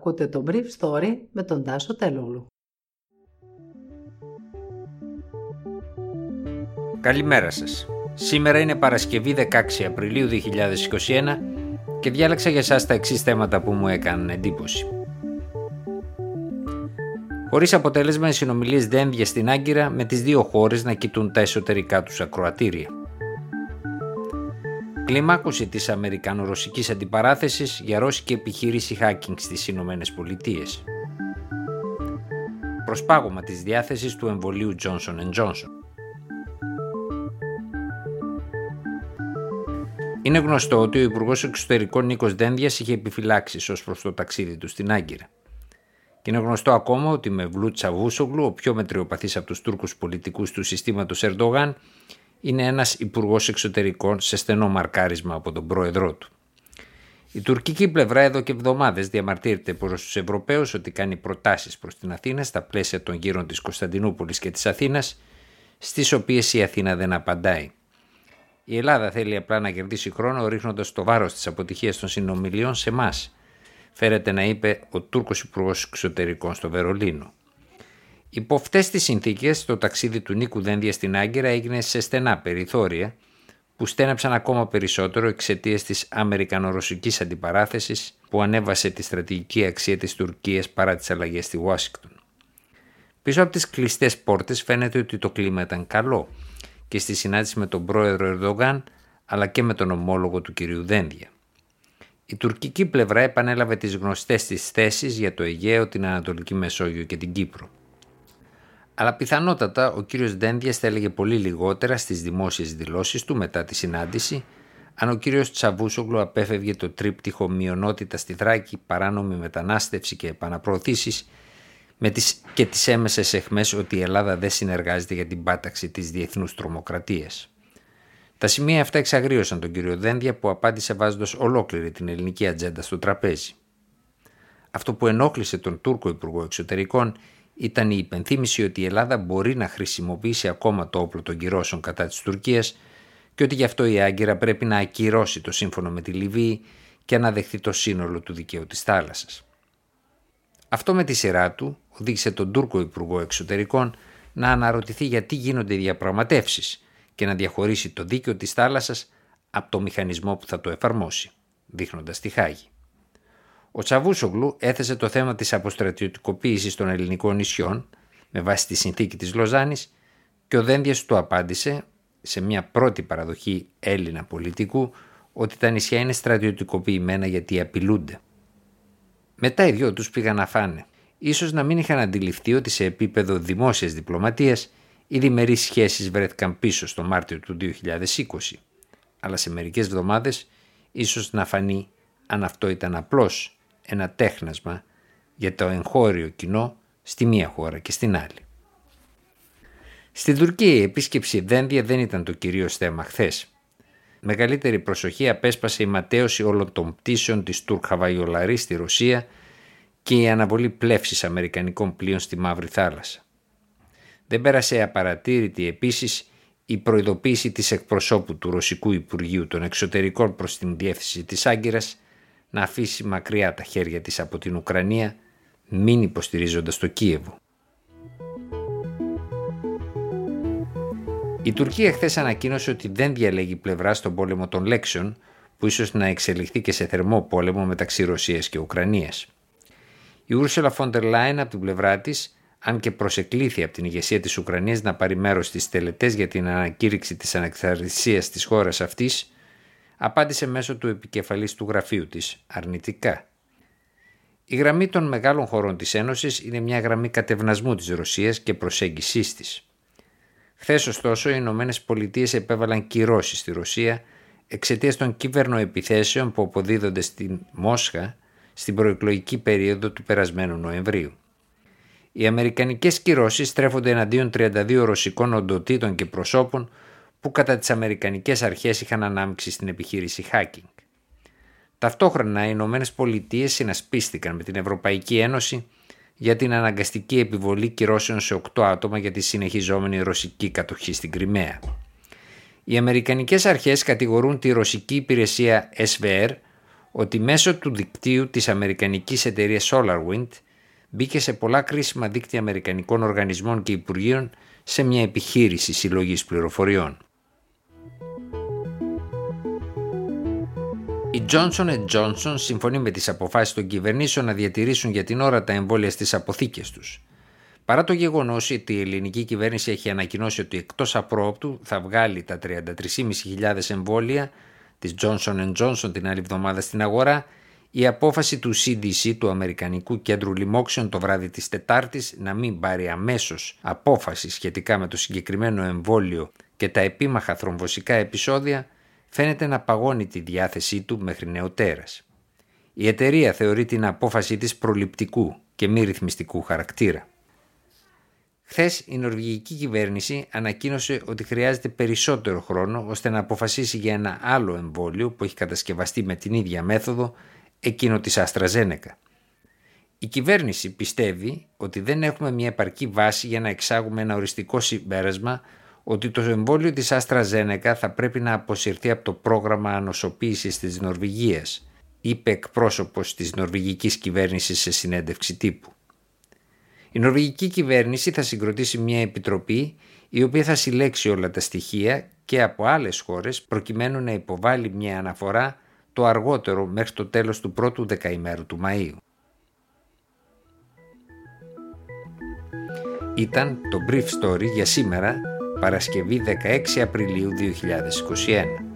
Ακούτε το Brief Story με τον Τάσο Τελούλου. Καλημέρα σας. Σήμερα είναι Παρασκευή 16 Απριλίου 2021 και διάλεξα για σας τα εξής θέματα που μου έκαναν εντύπωση. Χωρίς αποτέλεσμα, οι συνομιλίες δένδια στην Άγκυρα με τις δύο χώρες να κοιτούν τα εσωτερικά τους ακροατήρια. Κλιμάκωση της Αμερικανο-Ρωσικής αντιπαράθεσης για ρώσικη επιχείρηση hacking στις Ηνωμένες Πολιτείες. Προσπάγωμα της διάθεσης του εμβολίου Johnson Johnson. Είναι γνωστό ότι ο Υπουργός Εξωτερικών Νίκος Δένδιας είχε επιφυλάξεις ως προς το ταξίδι του στην Άγκυρα. Και είναι γνωστό ακόμα ότι με Βλούτσα Βούσογλου, ο πιο μετριοπαθής από τους Τούρκους πολιτικούς του συστήματος Ερντογάν, είναι ένας υπουργός εξωτερικών σε στενό μαρκάρισμα από τον πρόεδρό του. Η τουρκική πλευρά εδώ και εβδομάδες διαμαρτύρεται προς τους Ευρωπαίους ότι κάνει προτάσεις προς την Αθήνα στα πλαίσια των γύρων της Κωνσταντινούπολης και της Αθήνας, στις οποίες η Αθήνα δεν απαντάει. Η Ελλάδα θέλει απλά να κερδίσει χρόνο ρίχνοντας το βάρος της αποτυχίας των συνομιλιών σε εμά, φέρεται να είπε ο Τούρκος Υπουργός Εξωτερικών στο Βερολίνο. Υπό αυτές τις συνθήκες, το ταξίδι του Νίκου Δένδια στην Άγκυρα έγινε σε στενά περιθώρια, που στέναψαν ακόμα περισσότερο εξαιτίας της Αμερικανο-Ρωσικής αντιπαράθεσης που ανέβασε τη στρατηγική αξία της Τουρκίας παρά τις αλλαγές στη Ουάσιγκτον. Πίσω από τις κλειστές πόρτες φαίνεται ότι το κλίμα ήταν καλό και στη συνάντηση με τον πρόεδρο Ερδογάν αλλά και με τον ομόλογο του κυρίου Δένδια. Η τουρκική πλευρά επανέλαβε τις γνωστές της θέσεις για το Αιγαίο, την Ανατολική Μεσόγειο και την Κύπρο. Αλλά πιθανότατα ο κύριος Δένδιας θα έλεγε πολύ λιγότερα στις δημόσιες δηλώσεις του μετά τη συνάντηση αν ο κύριος Τσαβούσογλου απέφευγε το τρίπτυχο μειονότητα στη Θράκη, παράνομη μετανάστευση και επαναπροωθήσεις με τις, και τις έμεσες εχμές ότι η Ελλάδα δεν συνεργάζεται για την πάταξη της διεθνούς τρομοκρατίας. Τα σημεία αυτά εξαγρίωσαν τον κύριο Δένδια που απάντησε βάζοντας ολόκληρη την ελληνική ατζέντα στο τραπέζι. Αυτό που ενόχλησε τον Τούρκο Υπουργό Εξωτερικών ήταν η υπενθύμηση ότι η Ελλάδα μπορεί να χρησιμοποιήσει ακόμα το όπλο των κυρώσεων κατά της Τουρκίας και ότι γι' αυτό η Άγκυρα πρέπει να ακυρώσει το σύμφωνο με τη Λιβύη και να δεχθεί το σύνολο του δικαίου της θάλασσας. Αυτό με τη σειρά του οδήγησε τον Τούρκο Υπουργό Εξωτερικών να αναρωτηθεί γιατί γίνονται οι διαπραγματεύσεις και να διαχωρίσει το δίκαιο της θάλασσας από το μηχανισμό που θα το εφαρμόσει, δείχνοντας τη Χάγη. Ο Τσαβούσογλου έθεσε το θέμα της αποστρατιωτικοποίησης των ελληνικών νησιών με βάση τη συνθήκη της Λοζάνης και ο Δένδιας του απάντησε σε μια πρώτη παραδοχή Έλληνα πολιτικού ότι τα νησιά είναι στρατιωτικοποιημένα γιατί απειλούνται. Μετά οι δυο τους πήγαν να φάνε. Ίσως να μην είχαν αντιληφθεί ότι σε επίπεδο δημόσιας διπλωματίας οι διμερείς σχέσεις βρέθηκαν πίσω στο Μάρτιο του 2020. Αλλά σε μερικές εβδομάδες ίσως να φανεί αν αυτό ήταν απλώς ένα τέχνασμα για το εγχώριο κοινό στη μία χώρα και στην άλλη. Στην Τουρκία η επίσκεψη δένδια δεν ήταν το κυρίως θέμα χθες. Μεγαλύτερη προσοχή απέσπασε η ματέωση όλων των πτήσεων της Τουρκ Χαβαϊολαρή στη Ρωσία και η αναβολή πλεύσης αμερικανικών πλοίων στη Μαύρη Θάλασσα. Δεν πέρασε απαρατήρητη επίσης η προειδοποίηση της εκπροσώπου του Ρωσικού Υπουργείου των Εξωτερικών προς την διεύθυνση της Άγκυρας να αφήσει μακριά τα χέρια της από την Ουκρανία μην υποστηρίζοντας το Κίεβο. Η Τουρκία χθες ανακοίνωσε ότι δεν διαλέγει πλευρά στον πόλεμο των λέξεων που ίσως να εξελιχθεί και σε θερμό πόλεμο μεταξύ Ρωσίας και Ουκρανίας. Η Ούρσελα Φόντερ Λάιν από την πλευρά της, αν και προσεκλήθη από την ηγεσία της Ουκρανίας να πάρει μέρος στις τελετές για την ανακήρυξη της ανεξαρτησίας της χώρας αυτής, απάντησε μέσω του επικεφαλής του γραφείου της αρνητικά. Η γραμμή των μεγάλων χωρών της Ένωσης είναι μια γραμμή κατευνασμού της Ρωσίας και προσέγγισής της. Χθες, ωστόσο, οι Ηνωμένες Πολιτείες επέβαλαν κυρώσεις στη Ρωσία εξαιτίας των κυβερνοεπιθέσεων που αποδίδονται στη Μόσχα στην προεκλογική περίοδο του περασμένου Νοεμβρίου. Οι αμερικανικές κυρώσεις στρέφονται εναντίον 32 ρωσικών οντοτήτων και προσώπων που κατά τις αμερικανικές αρχές είχαν ανάμειξη στην επιχείρηση hacking. Ταυτόχρονα οι Ηνωμένες Πολιτείες συνασπίστηκαν με την Ευρωπαϊκή Ένωση για την αναγκαστική επιβολή κυρώσεων σε 8 άτομα για τη συνεχιζόμενη ρωσική κατοχή στην Κρυμαία. Οι Αμερικανικές αρχές κατηγορούν τη ρωσική υπηρεσία SVR ότι μέσω του δικτύου της αμερικανικής εταιρείας SolarWind μπήκε σε πολλά κρίσιμα δίκτυα αμερικανικών οργανισμών και υπουργείων σε μια επιχείρηση συλλογής πληροφοριών. Η Johnson Johnson συμφωνεί με τις αποφάσεις των κυβερνήσεων να διατηρήσουν για την ώρα τα εμβόλια στις αποθήκες τους. Παρά το γεγονός ότι η ελληνική κυβέρνηση έχει ανακοινώσει ότι εκτός απρόπτου θα βγάλει τα 33.500 εμβόλια της Johnson Johnson την άλλη εβδομάδα στην αγορά, η απόφαση του CDC, του Αμερικανικού Κέντρου Λοιμόξεων, το βράδυ της Τετάρτης να μην πάρει αμέσως απόφαση σχετικά με το συγκεκριμένο εμβόλιο και τα επίμαχα θρομβωσικά επεισόδια, φαίνεται να παγώνει τη διάθεσή του μέχρι νεοτέρας. Η εταιρεία θεωρεί την απόφαση της προληπτικού και μη ρυθμιστικού χαρακτήρα. Χθες η νορβηγική κυβέρνηση ανακοίνωσε ότι χρειάζεται περισσότερο χρόνο ώστε να αποφασίσει για ένα άλλο εμβόλιο που έχει κατασκευαστεί με την ίδια μέθοδο, εκείνο της Αστραζένεκα. Η κυβέρνηση πιστεύει ότι δεν έχουμε μια επαρκή βάση για να εξάγουμε ένα οριστικό συμπέρασμα ότι το εμβόλιο της Αστραζένεκα θα πρέπει να αποσυρθεί από το πρόγραμμα ανοσοποίησης της Νορβηγίας, είπε εκπρόσωπος της νορβηγικής κυβέρνησης σε συνέντευξη τύπου. Η νορβηγική κυβέρνηση θα συγκροτήσει μια επιτροπή η οποία θα συλλέξει όλα τα στοιχεία και από άλλες χώρες προκειμένου να υποβάλει μια αναφορά το αργότερο μέχρι το τέλος του πρώτου δεκαημέρου του Μαΐου. Ήταν το Brief Story για σήμερα, Παρασκευή 16 Απριλίου 2021.